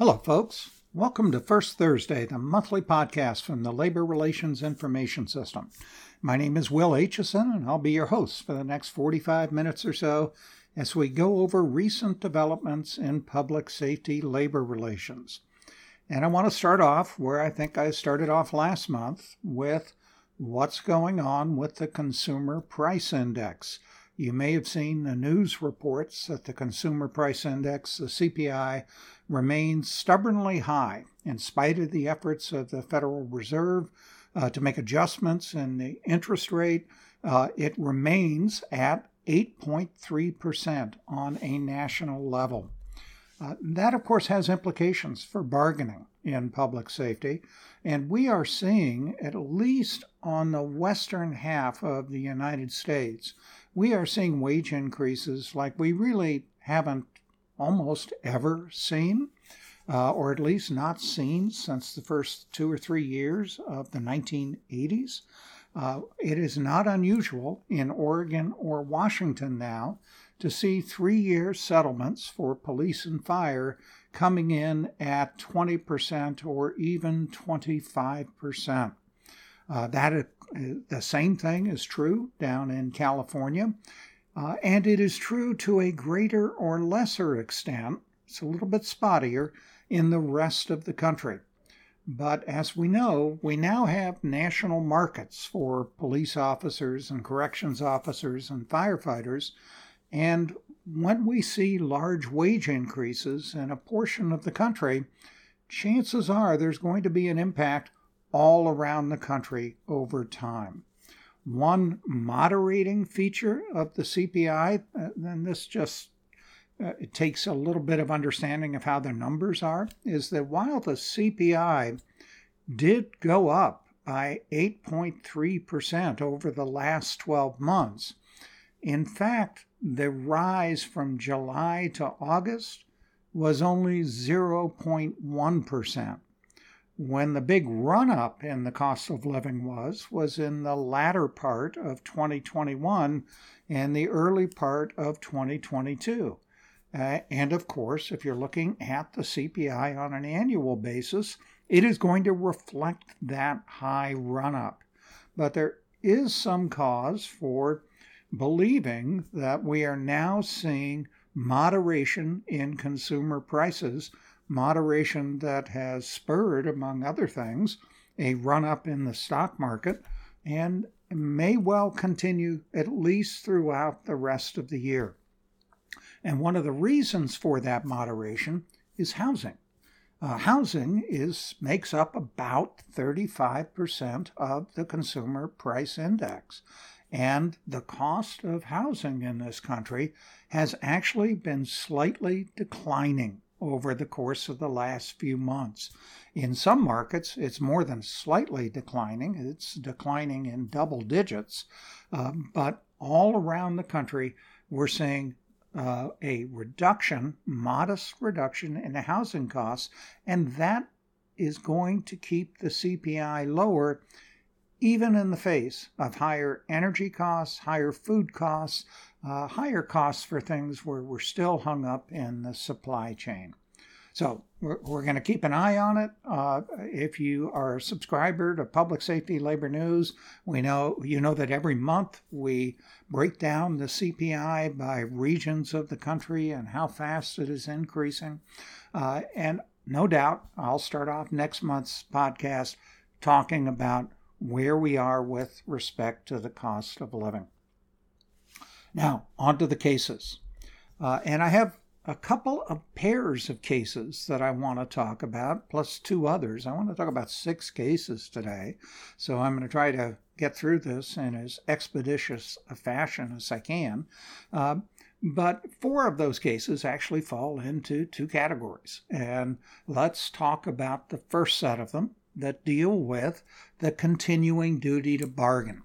Hello, folks. Welcome to First Thursday, the monthly podcast from the Labor Relations Information System. My name is Will Aitchison, and I'll be your host for the next 45 minutes or so as we go over recent developments in public safety labor relations. And I want to start off where I think I started off last month with what's going on with the Consumer Price Index. You may have seen the news reports that the Consumer Price Index, the CPI, remains stubbornly high in spite of the efforts of the Federal Reserve uh, to make adjustments in the interest rate. Uh, it remains at 8.3% on a national level. Uh, that, of course, has implications for bargaining in public safety. And we are seeing, at least on the western half of the United States, we are seeing wage increases like we really haven't almost ever seen, uh, or at least not seen since the first two or three years of the 1980s. Uh, it is not unusual in Oregon or Washington now to see three year settlements for police and fire coming in at 20% or even 25%. Uh, that the same thing is true down in California, uh, and it is true to a greater or lesser extent. It's a little bit spottier in the rest of the country. But as we know, we now have national markets for police officers and corrections officers and firefighters. And when we see large wage increases in a portion of the country, chances are there's going to be an impact all around the country over time. One moderating feature of the CPI, and uh, this just uh, it takes a little bit of understanding of how the numbers are, is that while the CPI did go up by 8.3% over the last 12 months, in fact, the rise from July to August was only 0.1% when the big run up in the cost of living was was in the latter part of 2021 and the early part of 2022 uh, and of course if you're looking at the CPI on an annual basis it is going to reflect that high run up but there is some cause for believing that we are now seeing moderation in consumer prices moderation that has spurred, among other things, a run up in the stock market and may well continue at least throughout the rest of the year. And one of the reasons for that moderation is housing. Uh, housing is makes up about 35% of the consumer price index. And the cost of housing in this country has actually been slightly declining over the course of the last few months. In some markets, it's more than slightly declining, it's declining in double digits, um, but all around the country, we're seeing uh, a reduction, modest reduction in the housing costs, and that is going to keep the CPI lower even in the face of higher energy costs, higher food costs, uh, higher costs for things where we're still hung up in the supply chain. So we're, we're going to keep an eye on it. Uh, if you are a subscriber to Public Safety Labor News, we know you know that every month we break down the CPI by regions of the country and how fast it is increasing. Uh, and no doubt, I'll start off next month's podcast talking about where we are with respect to the cost of living. Now, on to the cases. Uh, and I have a couple of pairs of cases that I want to talk about, plus two others. I want to talk about six cases today. So I'm going to try to get through this in as expeditious a fashion as I can. Uh, but four of those cases actually fall into two categories. And let's talk about the first set of them that deal with the continuing duty to bargain.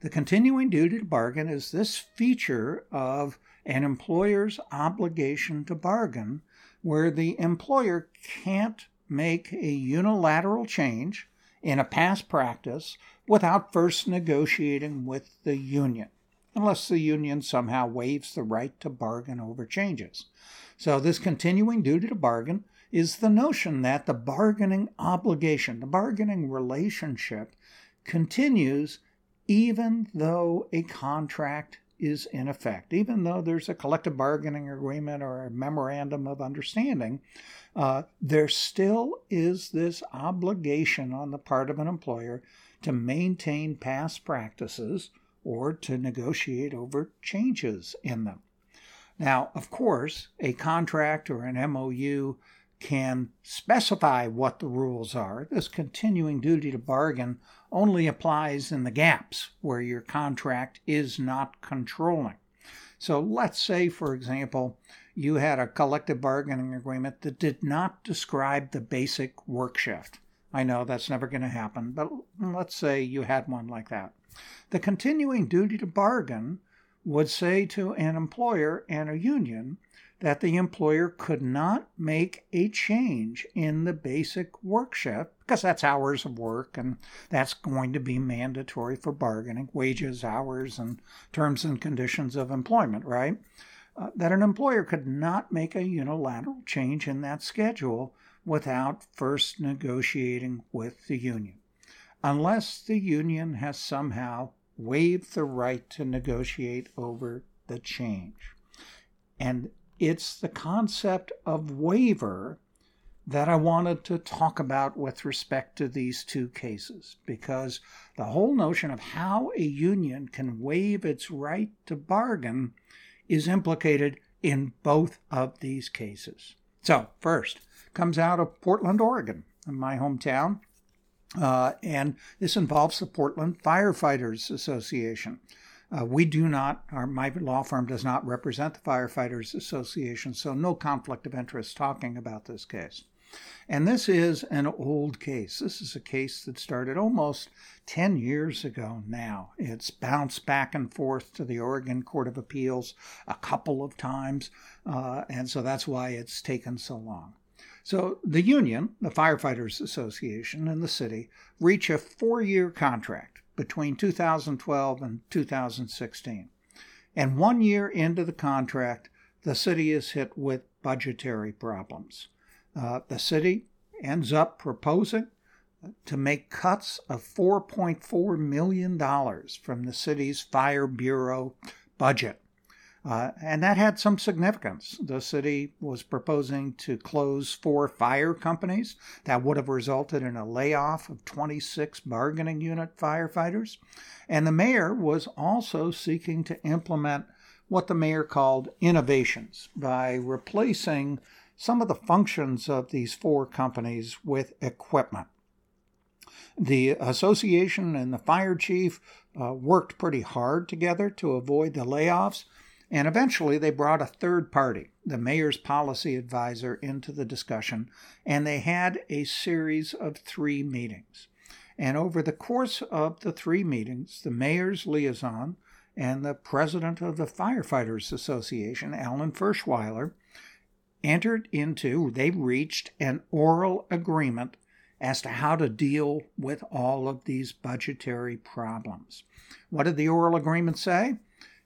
The continuing duty to bargain is this feature of an employer's obligation to bargain where the employer can't make a unilateral change in a past practice without first negotiating with the union, unless the union somehow waives the right to bargain over changes. So, this continuing duty to bargain is the notion that the bargaining obligation, the bargaining relationship, continues even though a contract is in effect, even though there's a collective bargaining agreement or a memorandum of understanding, uh, there still is this obligation on the part of an employer to maintain past practices or to negotiate over changes in them. Now, of course, a contract or an MOU can specify what the rules are. This continuing duty to bargain only applies in the gaps where your contract is not controlling. So let's say, for example, you had a collective bargaining agreement that did not describe the basic work shift. I know that's never going to happen, but let's say you had one like that. The continuing duty to bargain would say to an employer and a union that the employer could not make a change in the basic work shift because that's hours of work and that's going to be mandatory for bargaining wages, hours, and terms and conditions of employment, right? Uh, that an employer could not make a unilateral change in that schedule without first negotiating with the union, unless the union has somehow waived the right to negotiate over the change. And it's the concept of waiver that I wanted to talk about with respect to these two cases, because the whole notion of how a union can waive its right to bargain is implicated in both of these cases. So, first, comes out of Portland, Oregon, my hometown, uh, and this involves the Portland Firefighters Association. Uh, we do not, our, my law firm does not represent the Firefighters Association, so no conflict of interest talking about this case. And this is an old case. This is a case that started almost 10 years ago now. It's bounced back and forth to the Oregon Court of Appeals a couple of times, uh, and so that's why it's taken so long. So the union, the Firefighters Association, and the city reach a four year contract between 2012 and 2016. And one year into the contract, the city is hit with budgetary problems. Uh, the city ends up proposing to make cuts of $4.4 million from the city's fire bureau budget. Uh, and that had some significance. The city was proposing to close four fire companies. That would have resulted in a layoff of 26 bargaining unit firefighters. And the mayor was also seeking to implement what the mayor called innovations by replacing some of the functions of these four companies with equipment. The association and the fire chief uh, worked pretty hard together to avoid the layoffs and eventually they brought a third party, the mayor's policy advisor, into the discussion, and they had a series of three meetings. And over the course of the three meetings, the mayor's liaison and the president of the Firefighters Association, Alan Ferschweiler, entered into, they reached an oral agreement as to how to deal with all of these budgetary problems. What did the oral agreement say?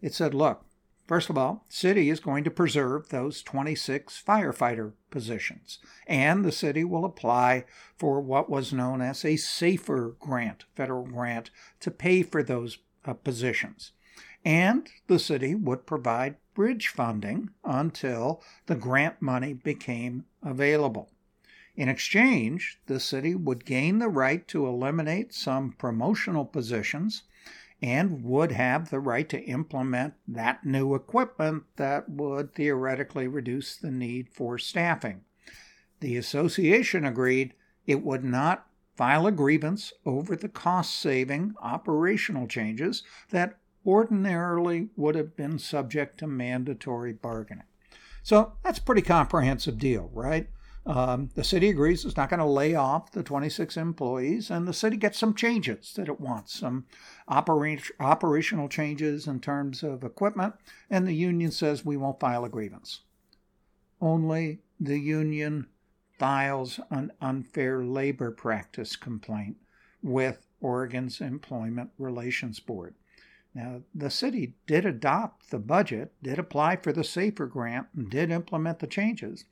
It said, look, First of all, city is going to preserve those 26 firefighter positions, and the city will apply for what was known as a safer grant, federal grant, to pay for those uh, positions. And the city would provide bridge funding until the grant money became available. In exchange, the city would gain the right to eliminate some promotional positions and would have the right to implement that new equipment that would theoretically reduce the need for staffing. The association agreed it would not file a grievance over the cost saving operational changes that ordinarily would have been subject to mandatory bargaining. So that's a pretty comprehensive deal, right? Um, the city agrees it's not going to lay off the 26 employees, and the city gets some changes that it wants, some operational changes in terms of equipment, and the union says we won't file a grievance. Only the union files an unfair labor practice complaint with Oregon's Employment Relations Board. Now, the city did adopt the budget, did apply for the SAFER grant, and did implement the changes,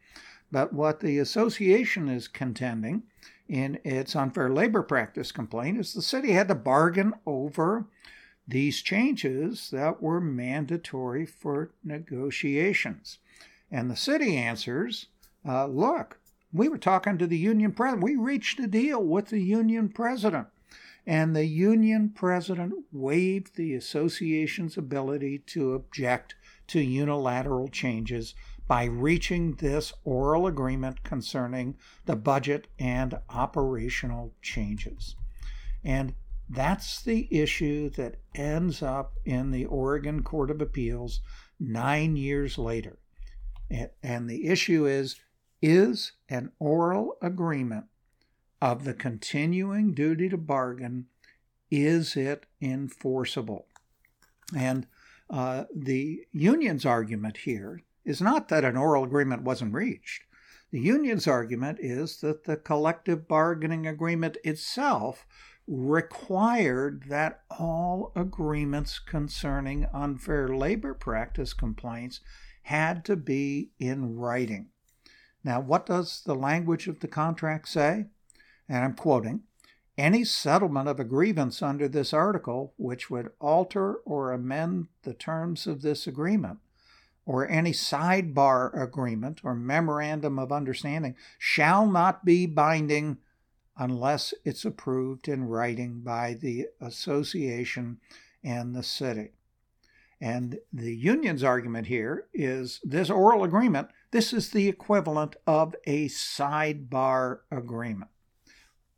But what the association is contending in its unfair labor practice complaint is the city had to bargain over these changes that were mandatory for negotiations. And the city answers uh, look, we were talking to the union president. We reached a deal with the union president. And the union president waived the association's ability to object to unilateral changes by reaching this oral agreement concerning the budget and operational changes. And that's the issue that ends up in the Oregon Court of Appeals nine years later. And the issue is is an oral agreement of the continuing duty to bargain, is it enforceable? And uh, the union's argument here is not that an oral agreement wasn't reached. The union's argument is that the collective bargaining agreement itself required that all agreements concerning unfair labor practice complaints had to be in writing. Now, what does the language of the contract say? And I'm quoting any settlement of a grievance under this article which would alter or amend the terms of this agreement, or any sidebar agreement or memorandum of understanding, shall not be binding unless it's approved in writing by the association and the city. And the union's argument here is this oral agreement, this is the equivalent of a sidebar agreement.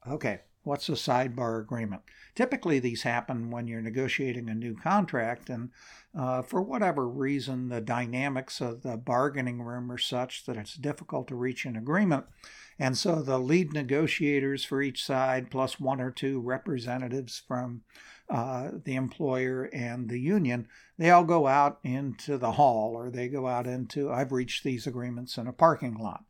Okay, what's a sidebar agreement? Typically, these happen when you're negotiating a new contract, and uh, for whatever reason, the dynamics of the bargaining room are such that it's difficult to reach an agreement. And so the lead negotiators for each side, plus one or two representatives from uh, the employer and the union, they all go out into the hall or they go out into, I've reached these agreements in a parking lot.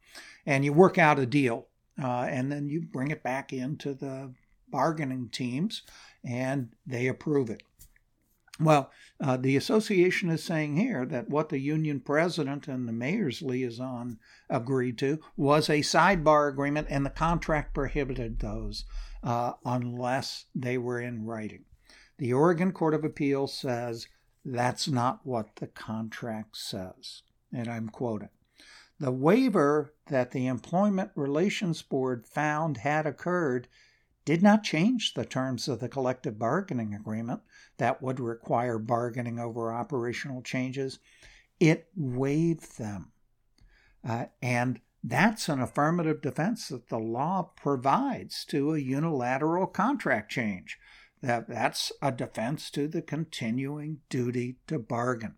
And you work out a deal uh, and then you bring it back into the bargaining teams and they approve it. Well, uh, the association is saying here that what the union president and the mayor's liaison agreed to was a sidebar agreement, and the contract prohibited those uh, unless they were in writing. The Oregon Court of Appeals says that's not what the contract says. And I'm quoting The waiver that the Employment Relations Board found had occurred did not change the terms of the collective bargaining agreement that would require bargaining over operational changes. It waived them. Uh, and that's an affirmative defense that the law provides to a unilateral contract change. That, that's a defense to the continuing duty to bargain.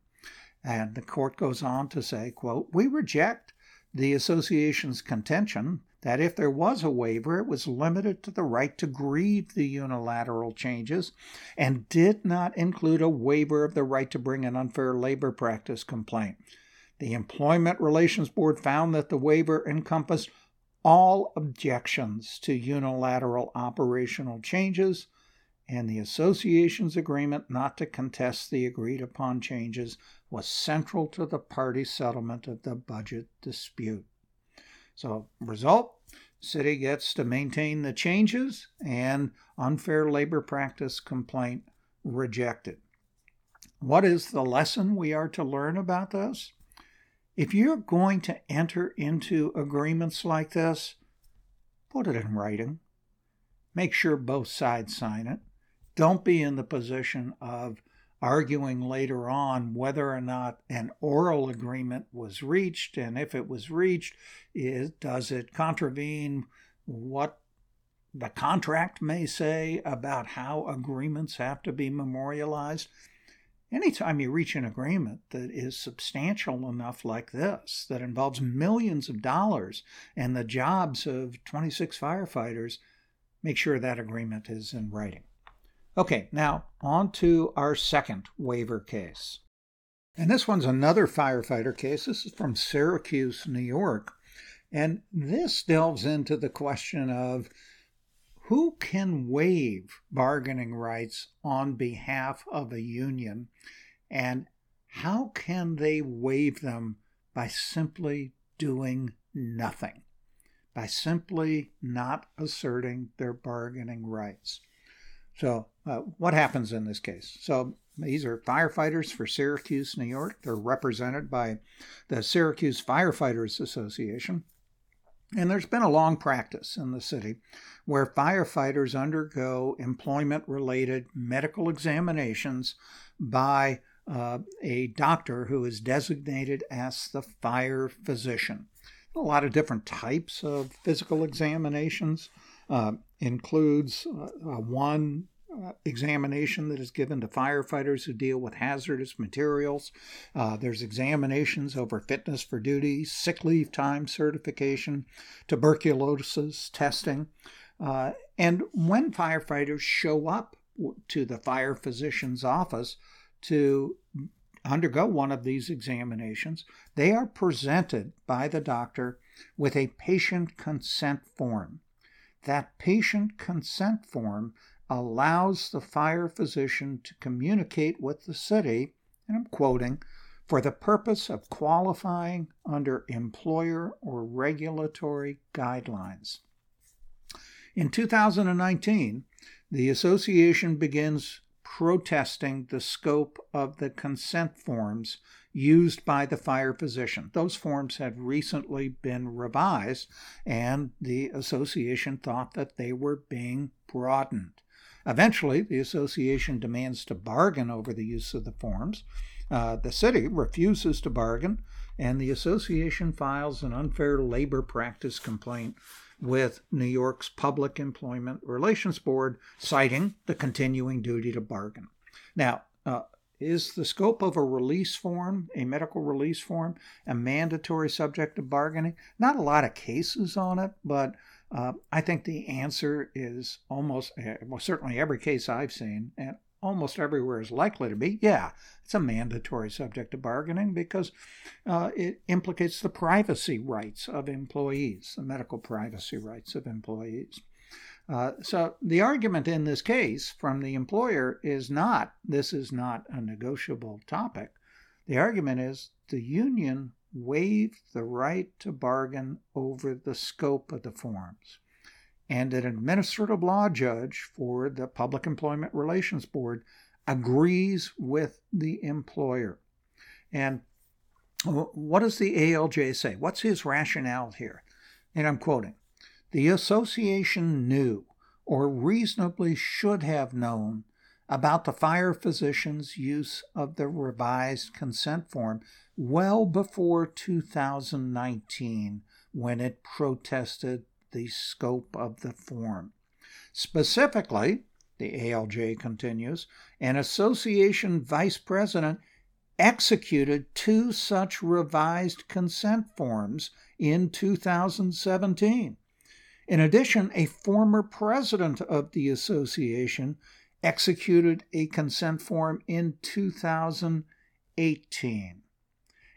And the court goes on to say, quote, we reject the association's contention that if there was a waiver, it was limited to the right to grieve the unilateral changes and did not include a waiver of the right to bring an unfair labor practice complaint. The Employment Relations Board found that the waiver encompassed all objections to unilateral operational changes and the association's agreement not to contest the agreed upon changes was central to the party settlement of the budget dispute. So, result city gets to maintain the changes and unfair labor practice complaint rejected. What is the lesson we are to learn about this? If you're going to enter into agreements like this, put it in writing. Make sure both sides sign it. Don't be in the position of arguing later on whether or not an oral agreement was reached, and if it was reached, is, does it contravene what the contract may say about how agreements have to be memorialized? Anytime you reach an agreement that is substantial enough like this, that involves millions of dollars and the jobs of 26 firefighters, make sure that agreement is in writing. Okay, now on to our second waiver case. And this one's another firefighter case. This is from Syracuse, New York. And this delves into the question of who can waive bargaining rights on behalf of a union and how can they waive them by simply doing nothing by simply not asserting their bargaining rights. So, uh, what happens in this case? So, these are firefighters for Syracuse, New York. They're represented by the Syracuse Firefighters Association. And there's been a long practice in the city where firefighters undergo employment related medical examinations by uh, a doctor who is designated as the fire physician. A lot of different types of physical examinations uh, includes uh, one examination that is given to firefighters who deal with hazardous materials. Uh, there's examinations over fitness for duty, sick leave time certification, tuberculosis testing. Uh, and when firefighters show up to the fire physician's office to undergo one of these examinations, they are presented by the doctor with a patient consent form. That patient consent form allows the fire physician to communicate with the city, and I'm quoting, for the purpose of qualifying under employer or regulatory guidelines. In 2019, the association begins protesting the scope of the consent forms used by the fire physician. Those forms had recently been revised, and the association thought that they were being broadened. Eventually, the association demands to bargain over the use of the forms. Uh, the city refuses to bargain, and the association files an unfair labor practice complaint with New York's Public Employment Relations Board, citing the continuing duty to bargain. Now, uh, is the scope of a release form, a medical release form, a mandatory subject of bargaining? Not a lot of cases on it, but uh, I think the answer is almost, eh, well, certainly every case I've seen, and almost everywhere is likely to be, yeah, it's a mandatory subject of bargaining because uh, it implicates the privacy rights of employees, the medical privacy rights of employees. Uh, so the argument in this case from the employer is not this is not a negotiable topic. The argument is the union waived the right to bargain over the scope of the forms and an administrative law judge for the Public Employment Relations Board agrees with the employer. And what does the ALJ say? What's his rationale here? And I'm quoting The association knew or reasonably should have known about the fire physician's use of the revised consent form well before 2019 when it protested the scope of the form. Specifically, the ALJ continues, an association vice president executed two such revised consent forms in 2017. In addition, a former president of the association executed a consent form in 2018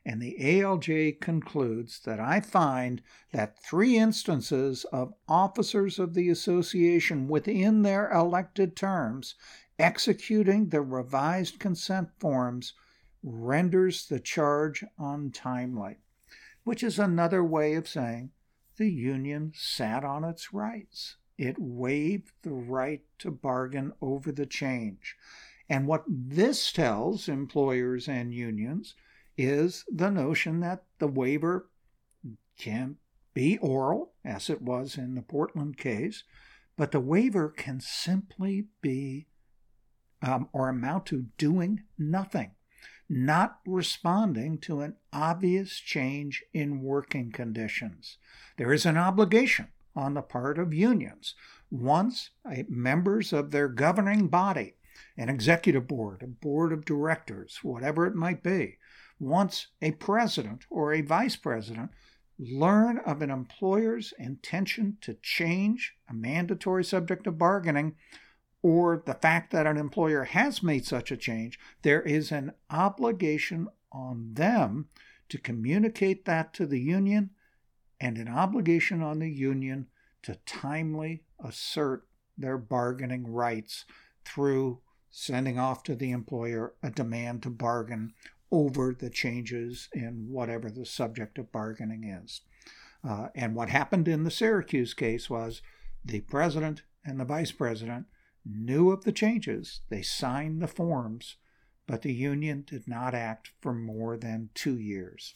and the ALJ concludes that I find that three instances of officers of the association within their elected terms executing the revised consent forms renders the charge untimely, which is another way of saying the union sat on its rights. It waived the right to bargain over the change. And what this tells employers and unions is the notion that the waiver can be oral, as it was in the Portland case, but the waiver can simply be um, or amount to doing nothing, not responding to an obvious change in working conditions. There is an obligation on the part of unions once members of their governing body, an executive board, a board of directors, whatever it might be, once a president or a vice president learn of an employer's intention to change a mandatory subject of bargaining or the fact that an employer has made such a change, there is an obligation on them to communicate that to the union and an obligation on the union to timely assert their bargaining rights through sending off to the employer a demand to bargain over the changes in whatever the subject of bargaining is. Uh, and what happened in the Syracuse case was the president and the vice president knew of the changes. They signed the forms, but the union did not act for more than two years.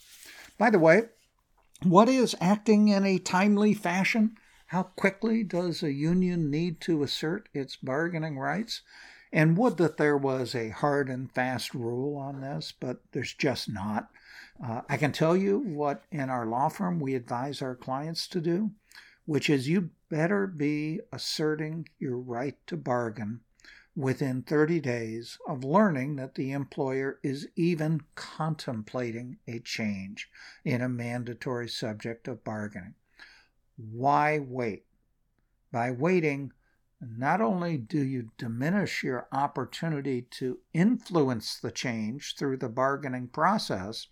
By the way, what is acting in a timely fashion? How quickly does a union need to assert its bargaining rights? And would that there was a hard and fast rule on this, but there's just not. Uh, I can tell you what in our law firm we advise our clients to do, which is you better be asserting your right to bargain within 30 days of learning that the employer is even contemplating a change in a mandatory subject of bargaining. Why wait? By waiting, not only do you diminish your opportunity to influence the change through the bargaining process,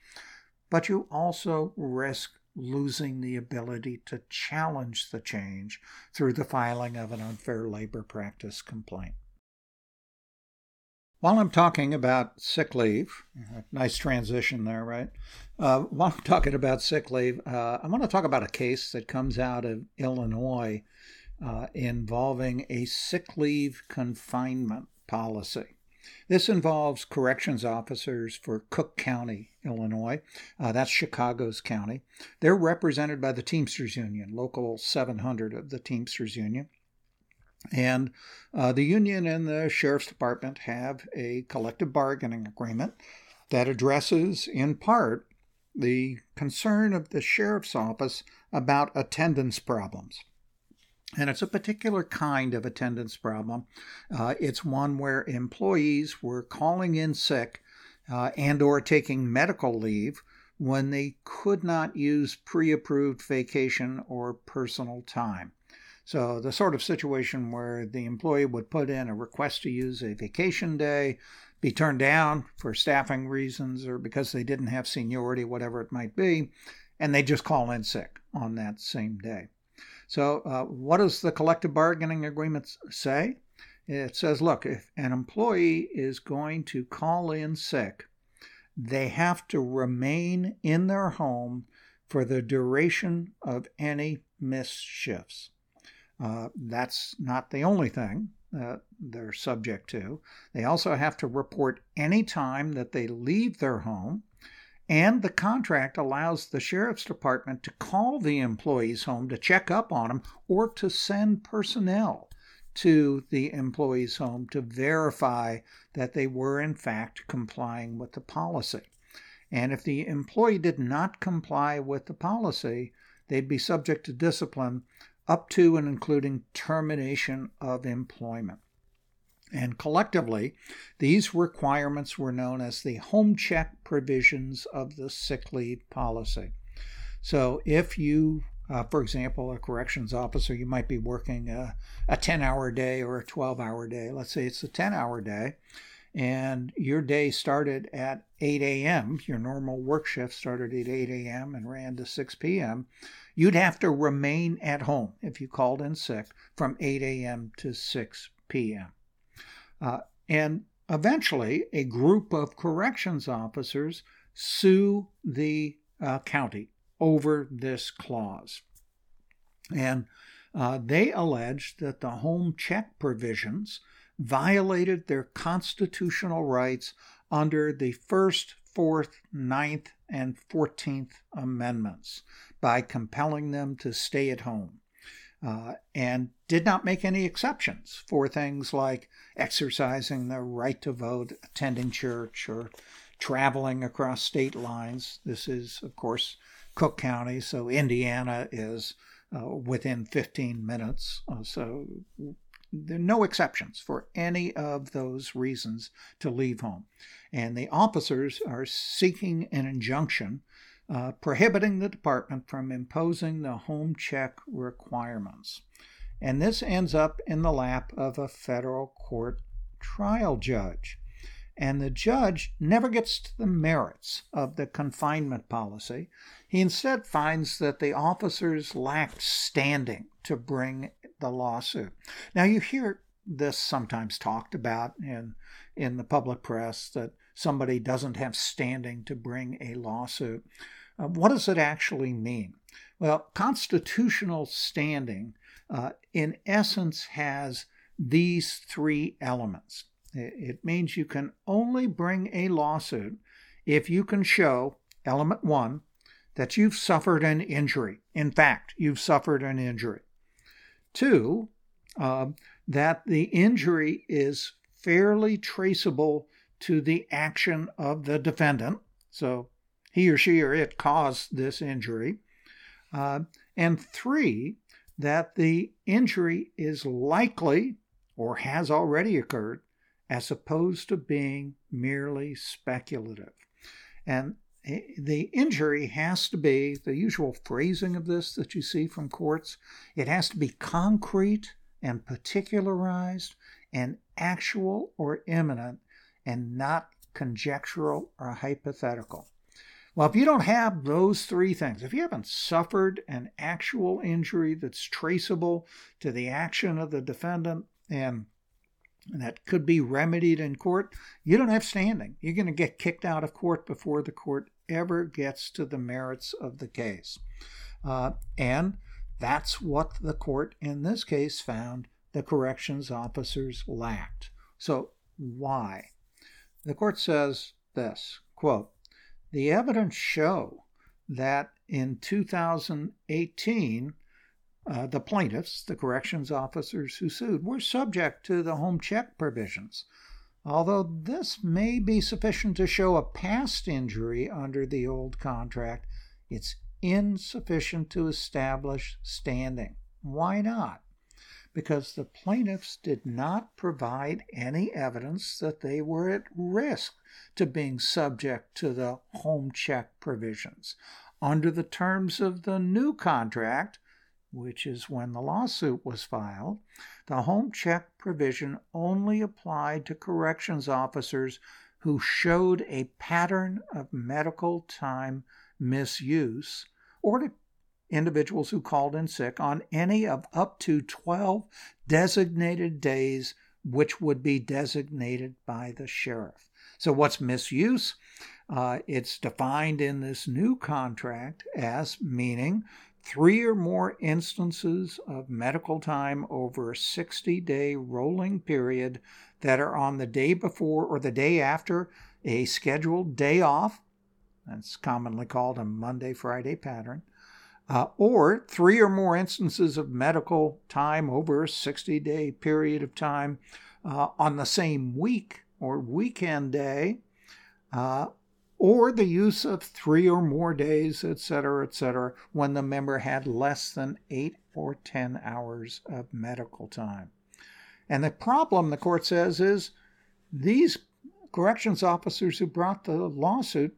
but you also risk losing the ability to challenge the change through the filing of an unfair labor practice complaint. While I'm talking about sick leave, nice transition there, right? Uh, while I'm talking about sick leave, uh, I want to talk about a case that comes out of Illinois uh, involving a sick leave confinement policy. This involves corrections officers for Cook County, Illinois. Uh, that's Chicago's county. They're represented by the Teamsters Union, Local 700 of the Teamsters Union. And uh, the union and the sheriff's department have a collective bargaining agreement that addresses, in part, the concern of the sheriff's office about attendance problems. And it's a particular kind of attendance problem. Uh, it's one where employees were calling in sick uh, and or taking medical leave when they could not use pre-approved vacation or personal time. So the sort of situation where the employee would put in a request to use a vacation day, be turned down for staffing reasons or because they didn't have seniority, whatever it might be, and they just call in sick on that same day. So, uh, what does the collective bargaining agreement say? It says, look, if an employee is going to call in sick, they have to remain in their home for the duration of any missed shifts. Uh, that's not the only thing that they're subject to. They also have to report any time that they leave their home and the contract allows the sheriff's department to call the employees home to check up on them or to send personnel to the employee's home to verify that they were in fact complying with the policy. And if the employee did not comply with the policy, they'd be subject to discipline up to and including termination of employment. And collectively, these requirements were known as the home check provisions of the sick leave policy. So if you, uh, for example, a corrections officer, you might be working a, a 10 hour day or a 12 hour day. Let's say it's a 10 hour day, and your day started at 8 a.m., your normal work shift started at 8 a.m. and ran to 6 p.m., you'd have to remain at home if you called in sick from 8 a.m. to 6 p.m. Uh, and eventually, a group of corrections officers sue the uh, county over this clause. And uh, they alleged that the home check provisions violated their constitutional rights under the First, Fourth, Ninth, and Fourteenth Amendments by compelling them to stay at home uh, and did not make any exceptions for things like exercising the right to vote, attending church, or traveling across state lines. This is, of course, Cook County, so Indiana is uh, within 15 minutes. Uh, so there are no exceptions for any of those reasons to leave home. And the officers are seeking an injunction uh, prohibiting the department from imposing the home check requirements. And this ends up in the lap of a federal court trial judge. And the judge never gets to the merits of the confinement policy. He instead finds that the officers lacked standing to bring the lawsuit. Now, you hear this sometimes talked about in, in the public press that somebody doesn't have standing to bring a lawsuit. Uh, what does it actually mean? Well, constitutional standing, uh, in essence, has these three elements. It means you can only bring a lawsuit if you can show, element one, that you've suffered an injury. In fact, you've suffered an injury. Two, uh, that the injury is fairly traceable to the action of the defendant. So he or she or it caused this injury. Uh, and three, that the injury is likely or has already occurred as opposed to being merely speculative. And the injury has to be the usual phrasing of this that you see from courts. It has to be concrete and particularized and actual or imminent and not conjectural or hypothetical. Well, if you don't have those three things, if you haven't suffered an actual injury that's traceable to the action of the defendant and that could be remedied in court, you don't have standing. You're going to get kicked out of court before the court ever gets to the merits of the case. Uh, and that's what the court in this case found the corrections officers lacked. So, why? The court says this quote, the evidence show that in 2018, uh, the plaintiffs, the corrections officers who sued, were subject to the home check provisions. Although this may be sufficient to show a past injury under the old contract, it's insufficient to establish standing. Why not? Because the plaintiffs did not provide any evidence that they were at risk to being subject to the home check provisions. Under the terms of the new contract, which is when the lawsuit was filed, the home check provision only applied to corrections officers who showed a pattern of medical time misuse or to individuals who called in sick on any of up to 12 designated days, which would be designated by the sheriff. So, what's misuse? Uh, it's defined in this new contract as meaning three or more instances of medical time over a 60 day rolling period that are on the day before or the day after a scheduled day off. That's commonly called a Monday Friday pattern. Uh, or three or more instances of medical time over a 60 day period of time uh, on the same week or weekend day, uh, or the use of three or more days, etc., etc., when the member had less than eight or 10 hours of medical time. And the problem, the court says, is these corrections officers who brought the lawsuit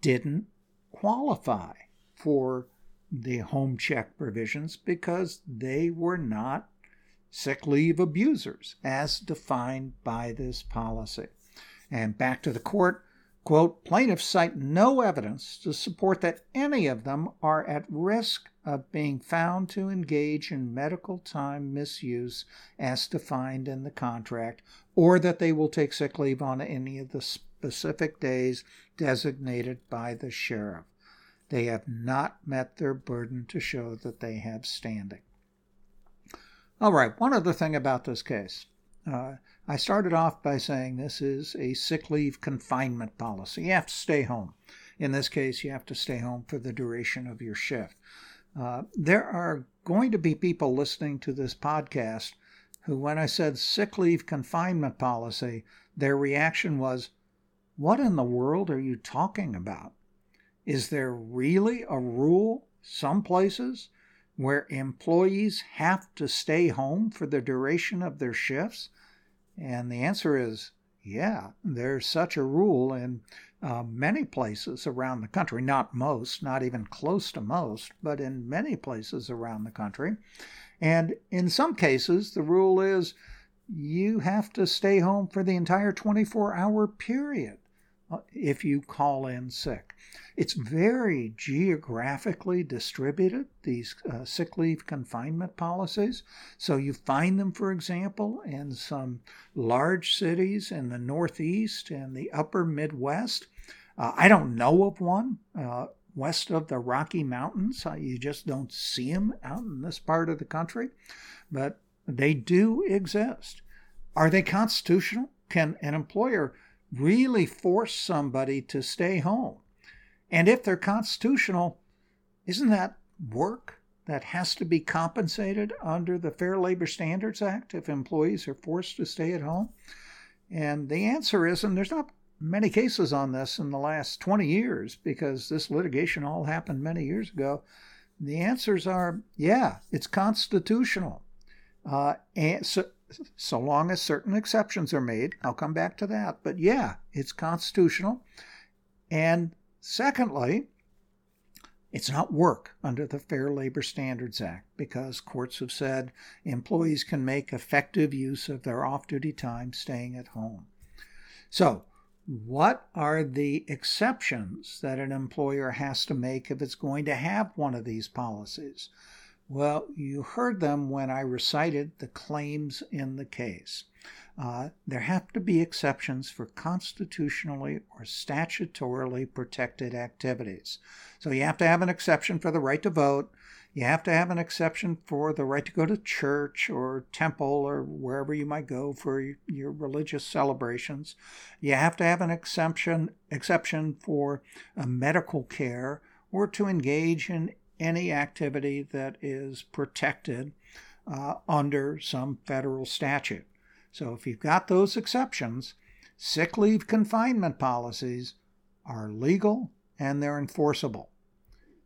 didn't qualify for the home check provisions because they were not sick leave abusers as defined by this policy. And back to the court, Quote, plaintiffs cite no evidence to support that any of them are at risk of being found to engage in medical time misuse as defined in the contract, or that they will take sick leave on any of the specific days designated by the sheriff. They have not met their burden to show that they have standing. All right, one other thing about this case. Uh, I started off by saying this is a sick leave confinement policy. You have to stay home. In this case, you have to stay home for the duration of your shift. Uh, there are going to be people listening to this podcast who, when I said sick leave confinement policy, their reaction was, What in the world are you talking about? Is there really a rule, some places, where employees have to stay home for the duration of their shifts? And the answer is yeah, there's such a rule in uh, many places around the country, not most, not even close to most, but in many places around the country. And in some cases, the rule is you have to stay home for the entire 24 hour period. If you call in sick. It's very geographically distributed, these uh, sick leave confinement policies. So you find them, for example, in some large cities in the Northeast and the upper Midwest. Uh, I don't know of one uh, west of the Rocky Mountains. You just don't see them out in this part of the country, but they do exist. Are they constitutional? Can an employer really force somebody to stay home? And if they're constitutional, isn't that work that has to be compensated under the Fair Labor Standards Act if employees are forced to stay at home? And the answer is, and there's not many cases on this in the last 20 years because this litigation all happened many years ago. The answers are yeah, it's constitutional. Uh, and so, so long as certain exceptions are made, I'll come back to that. But yeah, it's constitutional. And secondly, it's not work under the Fair Labor Standards Act because courts have said employees can make effective use of their off duty time staying at home. So, what are the exceptions that an employer has to make if it's going to have one of these policies? Well, you heard them when I recited the claims in the case. Uh, there have to be exceptions for constitutionally or statutorily protected activities. So you have to have an exception for the right to vote. You have to have an exception for the right to go to church or temple or wherever you might go for your religious celebrations. You have to have an exception exception for medical care or to engage in any activity that is protected uh, under some federal statute. So if you've got those exceptions, sick leave confinement policies are legal and they're enforceable.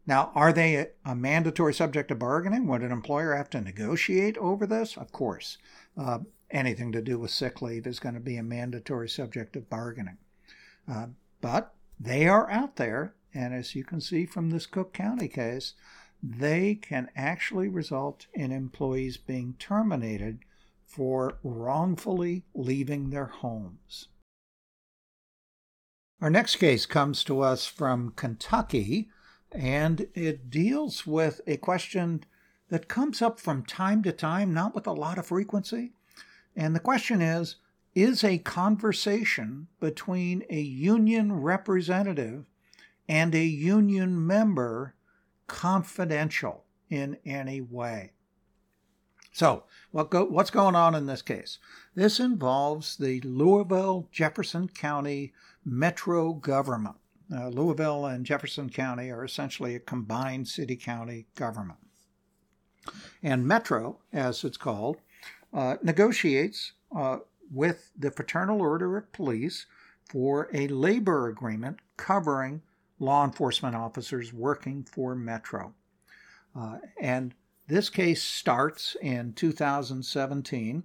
Now, are they a, mandatory subject of bargaining? Would an employer have to negotiate over this? Of course. Uh, anything to do with sick leave is going to be a mandatory subject of bargaining. Uh, but they are out there and as you can see from this Cook County case, they can actually result in employees being terminated for wrongfully leaving their homes. Our next case comes to us from Kentucky, and it deals with a question that comes up from time to time, not with a lot of frequency. And the question is Is a conversation between a union representative and a union member confidential in any way. So, what go, what's going on in this case? This involves the Louisville Jefferson County Metro government. Uh, Louisville and Jefferson County are essentially a combined city county government. And Metro, as it's called, uh, negotiates uh, with the Fraternal Order of Police for a labor agreement covering law enforcement officers working for Metro. Uh, and this case starts in 2017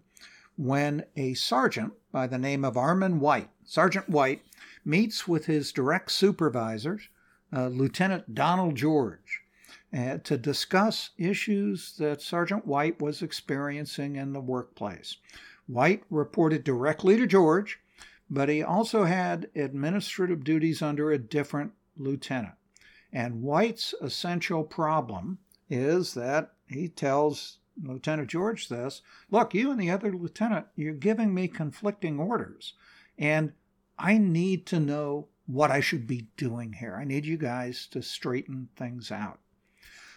when a sergeant by the name of Armond White, Sergeant White, meets with his direct supervisor, uh, Lieutenant Donald George, uh, to discuss issues that Sergeant White was experiencing in the workplace. White reported directly to George, but he also had administrative duties under a different lieutenant. And White's essential problem is that he tells Lieutenant George this look, you and the other lieutenant, you're giving me conflicting orders, and I need to know what I should be doing here. I need you guys to straighten things out.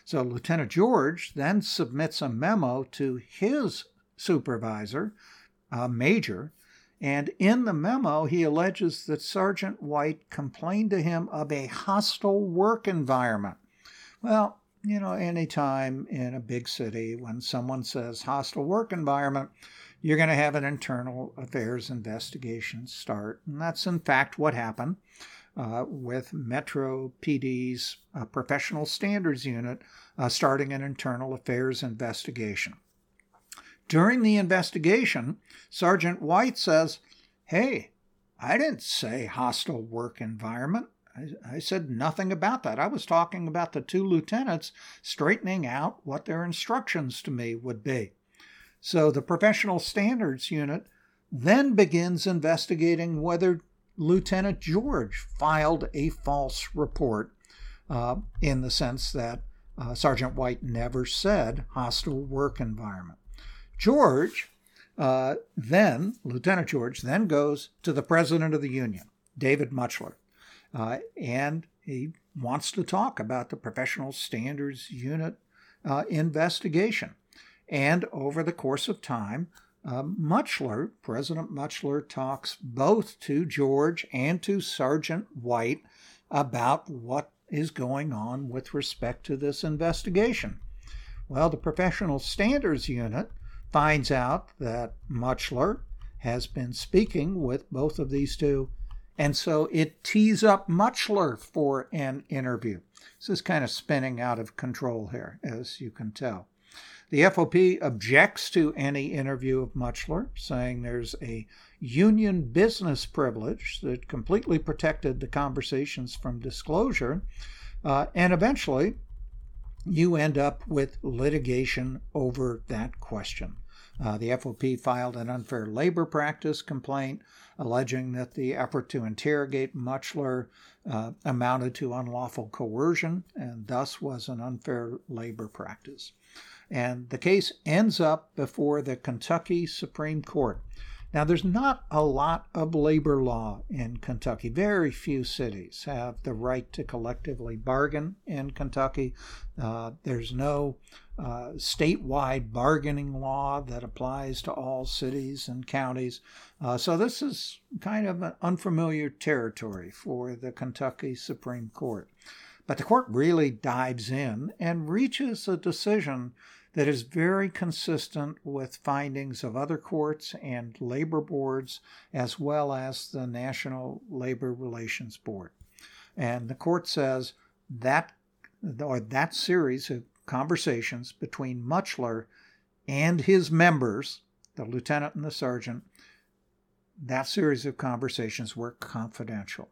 So Lieutenant George then submits a memo to his supervisor, a Major, and in the memo, he alleges that Sergeant White complained to him of a hostile work environment. Well, you know, anytime in a big city when someone says hostile work environment, you're going to have an internal affairs investigation start. And that's in fact what happened uh, with Metro PD's uh, professional standards unit uh, starting an internal affairs investigation. During the investigation, Sergeant White says, Hey, I didn't say hostile work environment. I, I, said nothing about that. I was talking about the two lieutenants straightening out what their instructions to me would be. So the Professional Standards Unit then begins investigating whether Lieutenant George filed a false report uh, in the sense that uh, Sergeant White never said hostile work environment. George uh, then, Lieutenant George, then goes to the president of the union, David Mutchler, uh, and he wants to talk about the Professional Standards Unit uh, investigation. And over the course of time, uh, Mutchler, President Mutchler, talks both to George and to Sergeant White about what is going on with respect to this investigation. Well, the Professional Standards Unit finds out that Mutchler has been speaking with both of these two, and so it tees up Mutchler for an interview. This is kind of spinning out of control here, as you can tell. The FOP objects to any interview of Mutchler, saying there's a union business privilege that completely protected the conversations from disclosure. Uh, and eventually, you end up with litigation over that question. Uh, the FOP filed an unfair labor practice complaint alleging that the effort to interrogate Mutchler uh, amounted to unlawful coercion and thus was an unfair labor practice. And the case ends up before the Kentucky Supreme Court. Now, there's not a lot of labor law in Kentucky. Very few cities have the right to collectively bargain in Kentucky. Uh, there's no uh, statewide bargaining law that applies to all cities and counties. Uh, so, this is kind of an unfamiliar territory for the Kentucky Supreme Court. But the court really dives in and reaches a decision that is very consistent with findings of other courts and labor boards, as well as the National Labor Relations Board. And the court says that or that series of conversations between Mutchler and his members, the lieutenant and the sergeant, that series of conversations were confidential.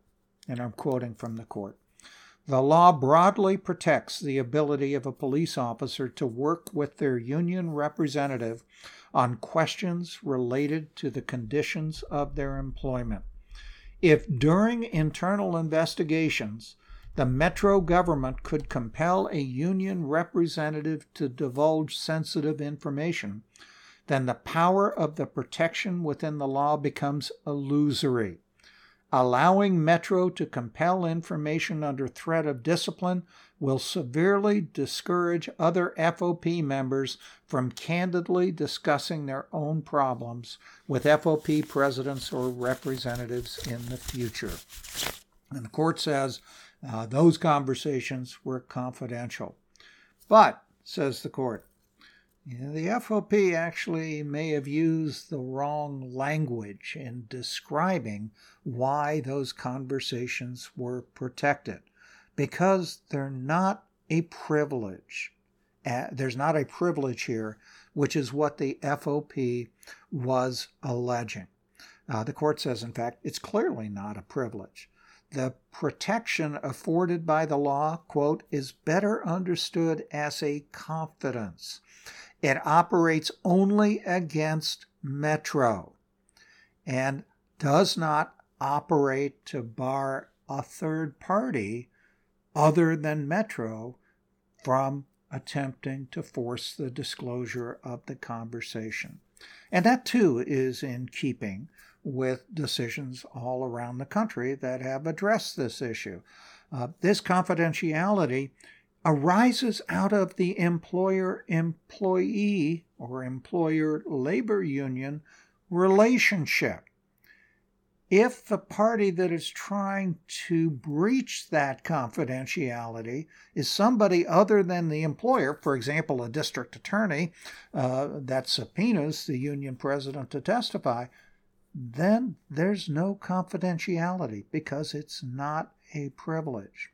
And I'm quoting from the court. The law broadly protects the ability of a police officer to work with their union representative on questions related to the conditions of their employment. If during internal investigations the Metro government could compel a union representative to divulge sensitive information, then the power of the protection within the law becomes illusory. Allowing Metro to compel information under threat of discipline will severely discourage other FOP members from candidly discussing their own problems with FOP presidents or representatives in the future. And the court says uh, those conversations were confidential. But, says the court, the FOP actually may have used the wrong language in describing why those conversations were protected because they're not a privilege. There's not a privilege here, which is what the FOP was alleging. Uh, the court says, in fact, it's clearly not a privilege. The protection afforded by the law, quote, is better understood as a confidence. It operates only against Metro and does not operate to bar a third party other than Metro from attempting to force the disclosure of the conversation. And that too is in keeping with decisions all around the country that have addressed this issue. Uh, this confidentiality arises out of the employer employee or employer labor union relationship. If the party that is trying to breach that confidentiality is somebody other than the employer, for example, a district attorney uh, that subpoenas the union president to testify, then there's no confidentiality because it's not a privilege.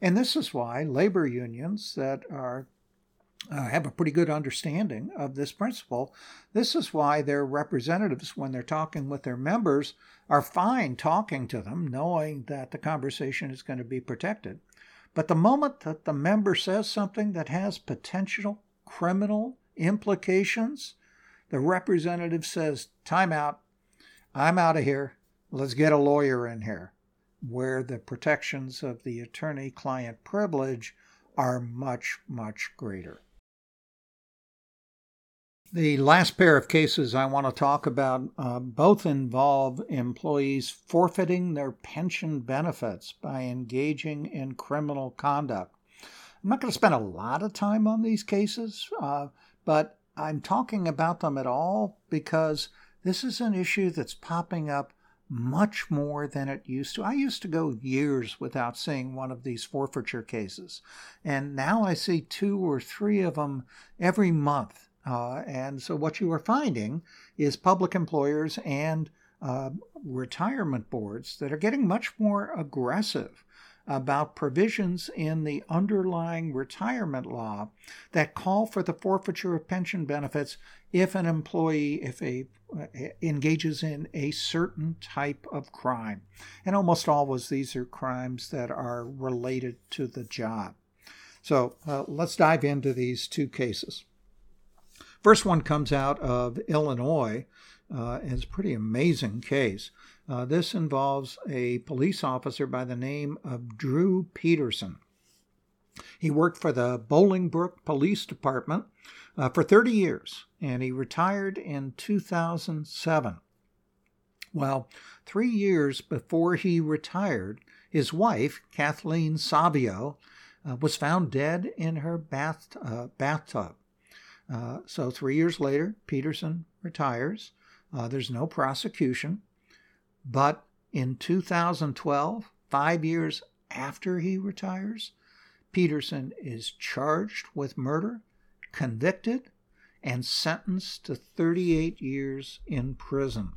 And this is why labor unions that are uh, have a pretty good understanding of this principle. This is why their representatives, when they're talking with their members, are fine talking to them, knowing that the conversation is going to be protected. But the moment that the member says something that has potential criminal implications, the representative says, Time out. I'm out of here. Let's get a lawyer in here where the protections of the attorney client privilege are much, much greater. The last pair of cases I want to talk about uh, both involve employees forfeiting their pension benefits by engaging in criminal conduct. I'm not going to spend a lot of time on these cases, uh, but I'm talking about them at all because this is an issue that's popping up much more than it used to. I used to go years without seeing one of these forfeiture cases, and now I see two or three of them every month uh, and so, what you are finding is public employers and uh, retirement boards that are getting much more aggressive about provisions in the underlying retirement law that call for the forfeiture of pension benefits if an employee if a uh, engages in a certain type of crime and almost always these are crimes that are related to the job so uh, let's dive into these two cases First one comes out of Illinois. Uh, it's a pretty amazing case. Uh, this involves a police officer by the name of Drew Peterson. He worked for the Bolingbrook Police Department uh, for 30 years and he retired in 2007. Well, three years before he retired, his wife, Kathleen Savio, uh, was found dead in her bath, uh, bathtub. Uh, so three years later, Peterson retires. Uh, there's no prosecution. But in 2012, five years after he retires, Peterson is charged with murder, convicted, and sentenced to 38 years in prison.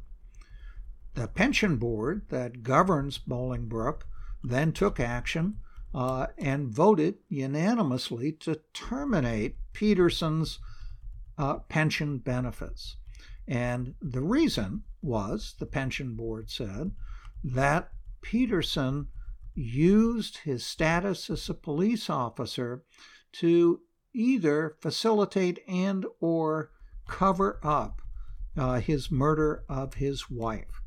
The pension board that governs Bolingbrook then took action uh, and voted unanimously to terminate Peterson's uh, pension benefits. And the reason was, the pension board said, that Peterson used his status as a police officer to either facilitate and or cover up uh, his murder of his wife.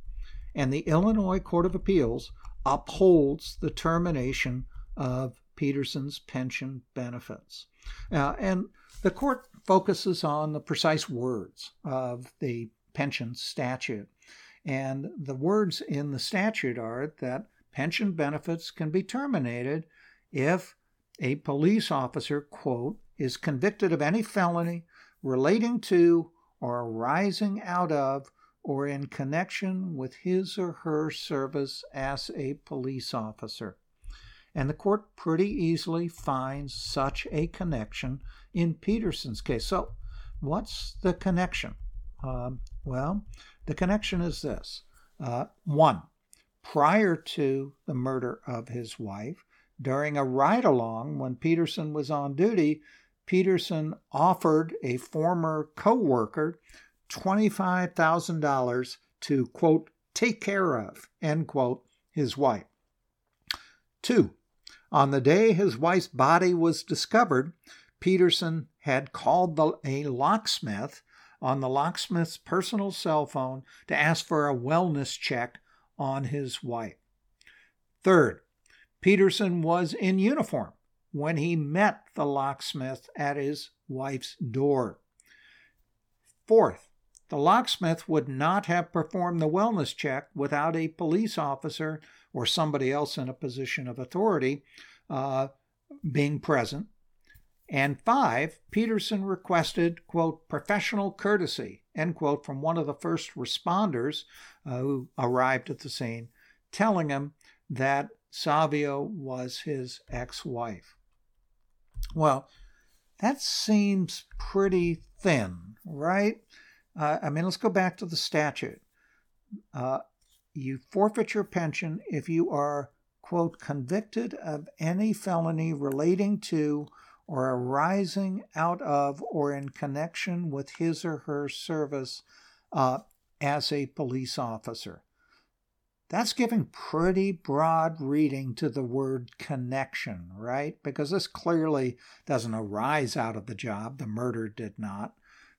And the Illinois Court of Appeals upholds the termination of Peterson's pension benefits. Uh, and the court focuses on the precise words of the pension statute. And the words in the statute are that pension benefits can be terminated if a police officer, quote, is convicted of any felony relating to or arising out of or in connection with his or her service as a police officer and the court pretty easily finds such a connection in Peterson's case. So, what's the connection? Um, well, the connection is this uh, one, prior to the murder of his wife, during a ride along when Peterson was on duty, Peterson offered a former co worker $25,000 to, quote, take care of, end quote, his wife. Two, on the day his wife's body was discovered, Peterson had called the, a locksmith on the locksmith's personal cell phone to ask for a wellness check on his wife. Third, Peterson was in uniform when he met the locksmith at his wife's door. Fourth, the locksmith would not have performed the wellness check without a police officer or somebody else in a position of authority uh, being present. And five, Peterson requested, quote, professional courtesy, end quote, from one of the first responders uh, who arrived at the scene, telling him that Savio was his ex wife. Well, that seems pretty thin, right? Uh, I mean, let's go back to the statute. Uh, you forfeit your pension if you are, quote, convicted of any felony relating to or arising out of or in connection with his or her service uh, as a police officer. That's giving pretty broad reading to the word connection, right? Because this clearly doesn't arise out of the job. The murder did not.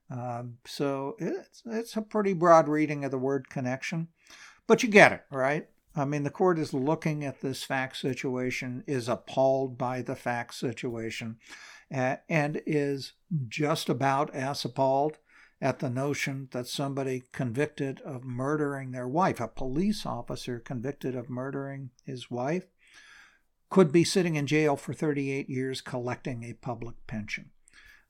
Um, so it's, it's a pretty broad reading of the word connection, but you get it, right? I mean, the court is looking at this fact situation, is appalled by the fact situation, uh, and is just about as appalled at the notion that somebody convicted of murdering their wife, a police officer convicted of murdering his wife, could be sitting in jail for 38 years collecting a public pension.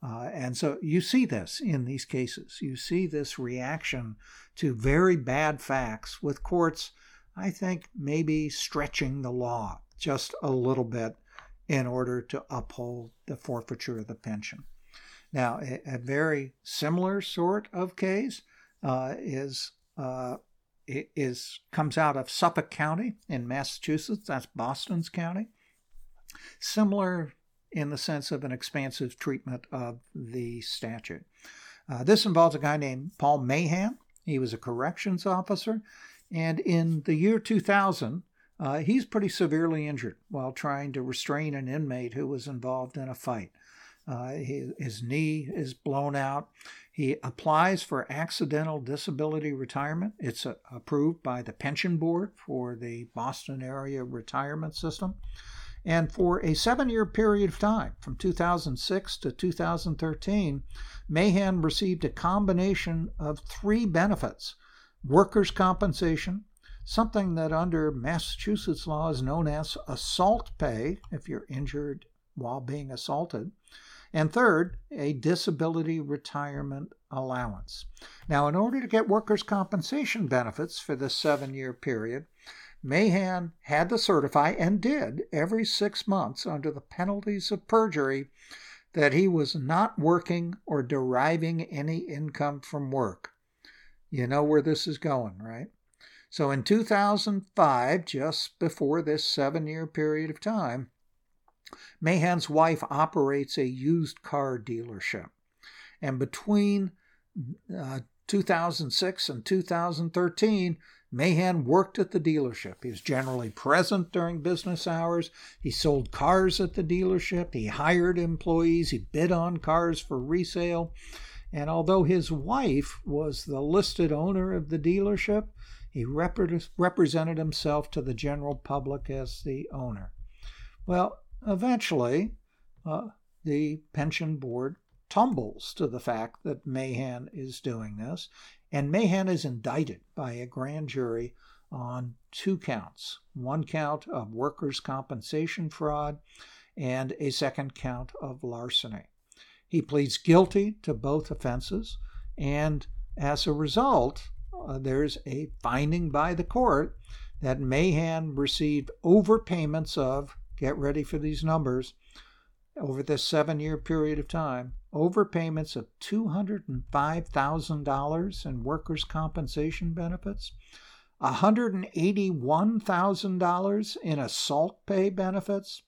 Uh, and so you see this in these cases. You see this reaction to very bad facts with courts, I think, maybe stretching the law just a little bit in order to uphold the forfeiture of the pension. Now, a, a very similar sort of case uh, is uh, is comes out of Suffolk County in Massachusetts. That's Boston's county. Similar in the sense of an expansive treatment of the statute. Uh, this involves a guy named Paul Mahan. He was a corrections officer, and in the year 2000, uh, he's pretty severely injured while trying to restrain an inmate who was involved in a fight. Uh, he, his knee is blown out. He applies for accidental disability retirement. It's a, uh, approved by the pension board for the Boston area retirement system. And for a seven year period of time, from 2006 to 2013, Mahan received a combination of three benefits workers' compensation, something that under Massachusetts law is known as assault pay if you're injured while being assaulted, and third, a disability retirement allowance. Now, in order to get workers' compensation benefits for this seven year period, Mahan had to certify and did every six months under the penalties of perjury that he was not working or deriving any income from work. You know where this is going, right? So in 2005, just before this seven year period of time, Mahan's wife operates a used car dealership. And between uh, 2006 and 2013, Mahan worked at the dealership. He was generally present during business hours. He sold cars at the dealership. He hired employees. He bid on cars for resale. And although his wife was the listed owner of the dealership, he rep- represented himself to the general public as the owner. Well, Eventually, uh, the pension board tumbles to the fact that Mahan is doing this, and Mahan is indicted by a grand jury on two counts one count of workers' compensation fraud and a second count of larceny. He pleads guilty to both offenses, and as a result, uh, there's a finding by the court that Mahan received overpayments of get ready for these numbers, over this seven year period of time, overpayments of $205,000 in workers' compensation benefits, $181,000 in assault pay benefits,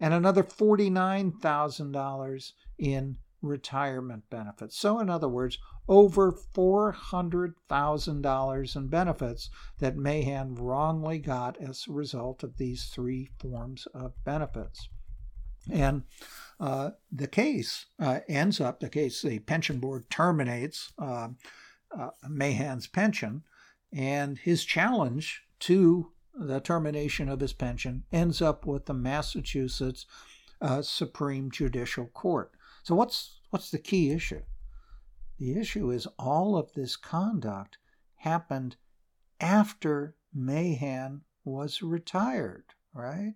and another $49,000 in retirement benefits. So, in other words, over $400,000 in benefits that Mahan wrongly got as a result of these three forms of benefits. And uh, the case uh, ends up, the case, the pension board terminates uh, uh Mahan's pension, and his challenge to the termination of his pension ends up with the Massachusetts uh, Supreme Judicial Court. So, what's, what's the key issue? The issue is all of this conduct happened after Mahan was retired, right?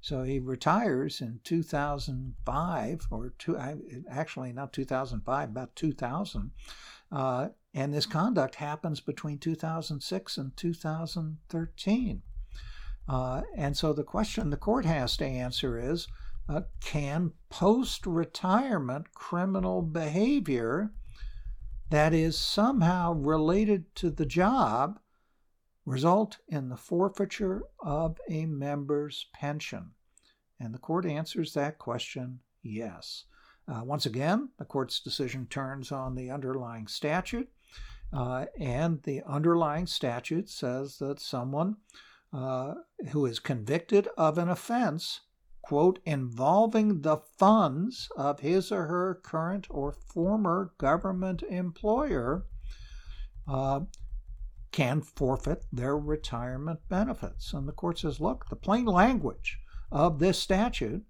So he retires in 2005, or two, actually not 2005, about 2000. Uh, and this conduct happens between 2006 and 2013. Uh, and so the question the court has to answer is uh, can post retirement criminal behavior that is somehow related to the job result in the forfeiture of a member's pension? And the court answers that question yes. Uh, once again, the court's decision turns on the underlying statute, uh, and the underlying statute says that someone uh, who is convicted of an offense quote, involving the funds of his or her current or former government employer, uh, can forfeit their retirement benefits. And the court says, look, the plain language of this statute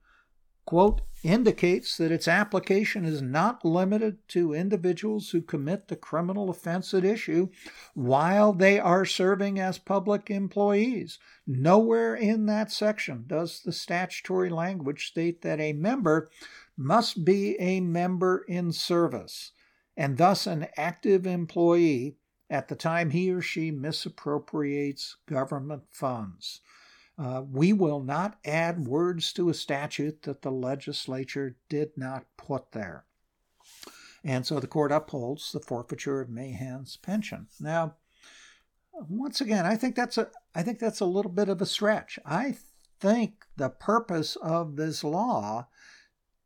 quote, indicates that its application is not limited to individuals who commit the criminal offense at issue while they are serving as public employees. Nowhere in that section does the statutory language state that a member must be a member in service and thus an active employee at the time he or she misappropriates government funds. Uh, we will not add words to a statute that the legislature did not put there. And so the court upholds the forfeiture of Mahan's pension. Now, once again, I think that's a I think that's a little bit of a stretch. I think the purpose of this law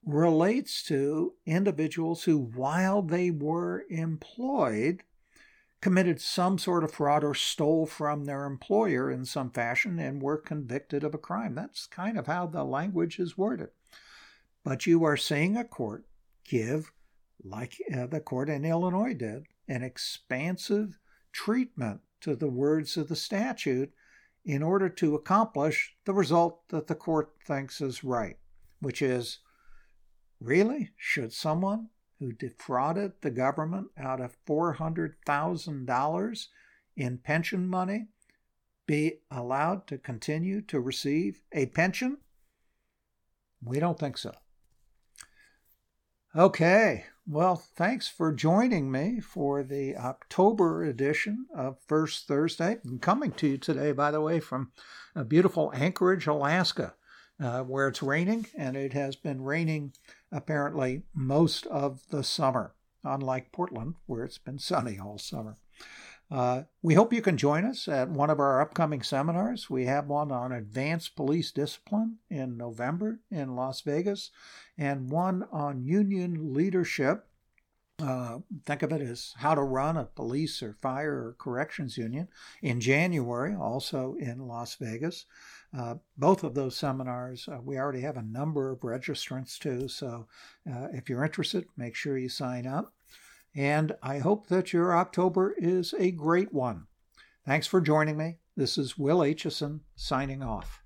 relates to individuals who, while they were employed, committed some sort of fraud or stole from their employer in some fashion and were convicted of a crime. That's kind of how the language is worded. But you are seeing a court give, like uh, the court in Illinois did, an expansive treatment to the words of the statute in order to accomplish the result that the court thinks is right, which is really, should someone who defrauded the government out of $400,000 in pension money be allowed to continue to receive a pension? We don't think so. Okay, well, thanks for joining me for the October edition of First Thursday. I'm coming to you today, by the way, from a beautiful Anchorage, Alaska, uh, where it's raining, and it has been raining apparently most of the summer, unlike Portland, where it's been sunny all summer. Uh, we hope you can join us at one of our upcoming seminars. We have one on advanced police discipline in November in Las Vegas, and one on union leadership. Uh, think of it as how to run a police or fire or corrections union in January, also in Las Vegas. Uh, both of those seminars, uh, we already have a number of registrants too. So uh, if you're interested, make sure you sign up. And I hope that your October is a great one. Thanks for joining me. This is Will Aitchison signing off.